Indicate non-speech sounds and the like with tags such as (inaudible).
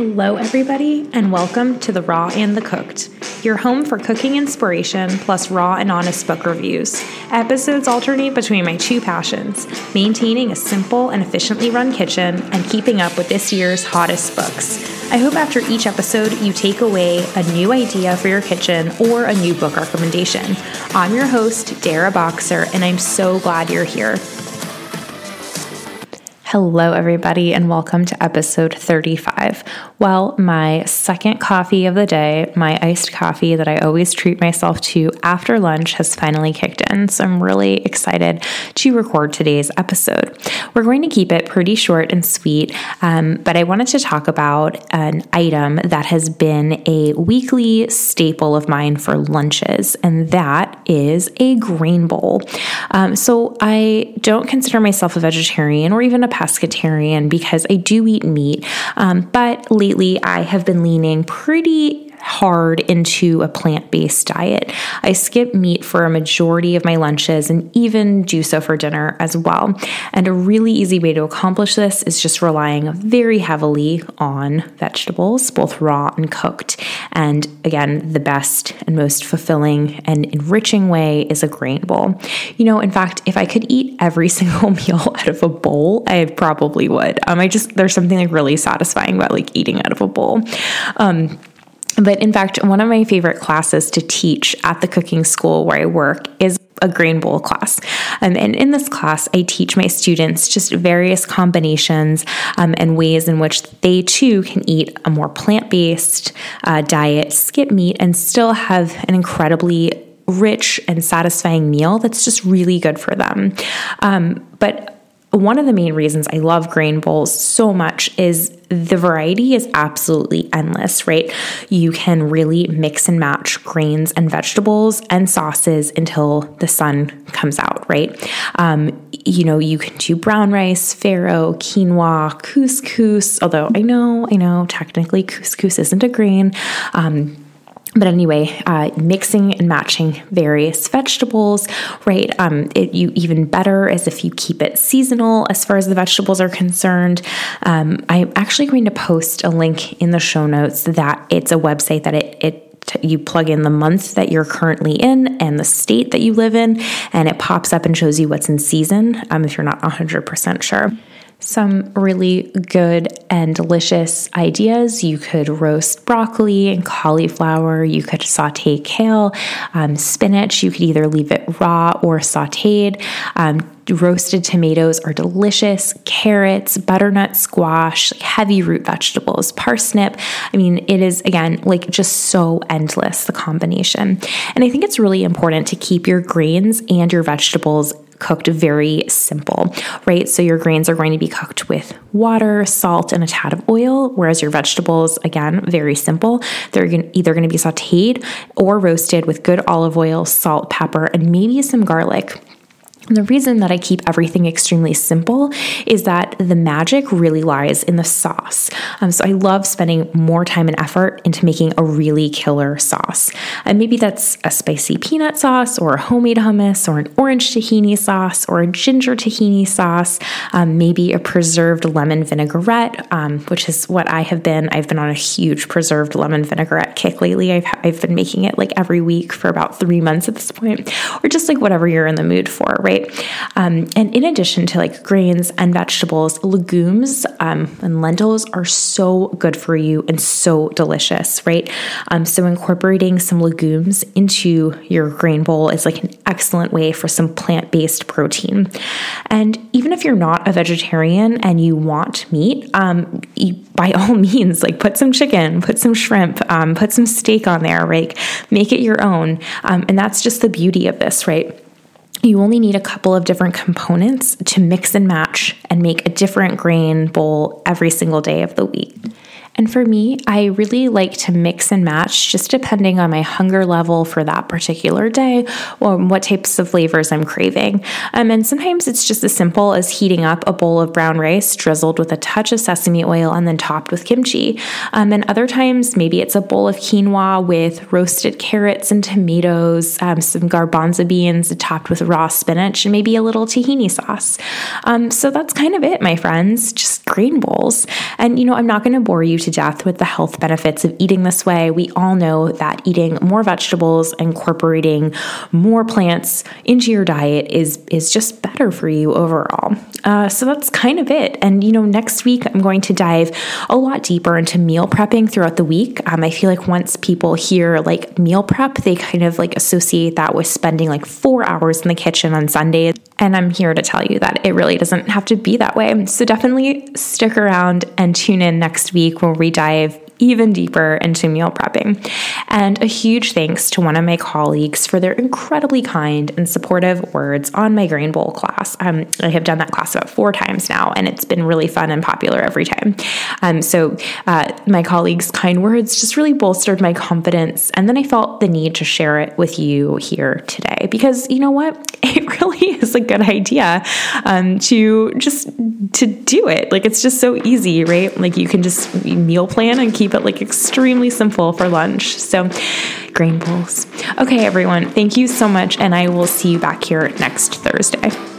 Hello, everybody, and welcome to The Raw and the Cooked, your home for cooking inspiration plus raw and honest book reviews. Episodes alternate between my two passions maintaining a simple and efficiently run kitchen and keeping up with this year's hottest books. I hope after each episode you take away a new idea for your kitchen or a new book recommendation. I'm your host, Dara Boxer, and I'm so glad you're here. Hello, everybody, and welcome to episode 35. Well, my second coffee of the day, my iced coffee that I always treat myself to after lunch, has finally kicked in. So I'm really excited to record today's episode. We're going to keep it pretty short and sweet, um, but I wanted to talk about an item that has been a weekly staple of mine for lunches, and that is a grain bowl. Um, so I don't consider myself a vegetarian or even a pescatarian because I do eat meat. Um, but lately, I have been leaning pretty hard into a plant based diet. I skip meat for a majority of my lunches and even do so for dinner as well. And a really easy way to accomplish this is just relying very heavily on vegetables, both raw and cooked. And again, the best and most fulfilling and enriching way is a grain bowl. You know, in fact, if I could eat every (laughs) single meal out of a bowl, I probably would. Um, I just, there's something like really satisfying about like eating out of a bowl. Um, but in fact, one of my favorite classes to teach at the cooking school where I work is a grain bowl class. Um, and in this class, I teach my students just various combinations um, and ways in which they too can eat a more plant based uh, diet, skip meat, and still have an incredibly rich and satisfying meal that's just really good for them. Um, but one of the main reasons I love grain bowls so much is the variety is absolutely endless, right? You can really mix and match grains and vegetables and sauces until the sun comes out, right? Um, you know, you can do brown rice, farro, quinoa, couscous, although I know, I know, technically couscous isn't a grain. Um, but anyway, uh, mixing and matching various vegetables, right? Um, it, you even better is if you keep it seasonal as far as the vegetables are concerned. Um, I'm actually going to post a link in the show notes that it's a website that it, it you plug in the month that you're currently in and the state that you live in, and it pops up and shows you what's in season um, if you're not 100% sure some really good and delicious ideas. You could roast broccoli and cauliflower. You could saute kale, um, spinach. You could either leave it raw or sauteed. Um, roasted tomatoes are delicious. Carrots, butternut squash, heavy root vegetables, parsnip. I mean, it is again like just so endless the combination. And I think it's really important to keep your grains and your vegetables cooked very simple, right? So your grains are going to be cooked with water, salt, and a tad of oil, whereas your vegetables, again, very simple. They're either going to be sauteed or roasted with good olive oil, salt, pepper, and maybe some garlic. The reason that I keep everything extremely simple is that the magic really lies in the sauce. Um, so I love spending more time and effort into making a really killer sauce. And maybe that's a spicy peanut sauce, or a homemade hummus, or an orange tahini sauce, or a ginger tahini sauce, um, maybe a preserved lemon vinaigrette, um, which is what I have been. I've been on a huge preserved lemon vinaigrette kick lately. I've, I've been making it like every week for about three months at this point, or just like whatever you're in the mood for, right? Right? Um, and in addition to like grains and vegetables, legumes um, and lentils are so good for you and so delicious, right? Um, so incorporating some legumes into your grain bowl is like an excellent way for some plant based protein. And even if you're not a vegetarian and you want meat, um, by (laughs) all means, like put some chicken, put some shrimp, um, put some steak on there, right? Make it your own. Um, and that's just the beauty of this, right? You only need a couple of different components to mix and match and make a different grain bowl every single day of the week. And for me, I really like to mix and match just depending on my hunger level for that particular day or what types of flavors I'm craving. Um, and sometimes it's just as simple as heating up a bowl of brown rice drizzled with a touch of sesame oil and then topped with kimchi. Um, and other times, maybe it's a bowl of quinoa with roasted carrots and tomatoes, um, some garbanzo beans topped with raw spinach, and maybe a little tahini sauce. Um, so that's kind of it, my friends, just grain bowls. And, you know, I'm not going to bore you to death with the health benefits of eating this way. We all know that eating more vegetables, incorporating more plants into your diet is is just better for you overall. Uh, so that's kind of it. And you know, next week I'm going to dive a lot deeper into meal prepping throughout the week. Um, I feel like once people hear like meal prep, they kind of like associate that with spending like four hours in the kitchen on Sundays. And I'm here to tell you that it really doesn't have to be that way. So definitely stick around and tune in next week where we dive even deeper into meal prepping. And a huge thanks to one of my colleagues for their incredibly kind and supportive words on my grain bowl class. Um, I have done that class about four times now, and it's been really fun and popular every time. Um, so, uh, my colleagues' kind words just really bolstered my confidence. And then I felt the need to share it with you here today because you know what? (laughs) It really is a good idea um, to just to do it. Like it's just so easy, right? Like you can just meal plan and keep it like extremely simple for lunch. So, grain bowls. Okay, everyone, thank you so much, and I will see you back here next Thursday.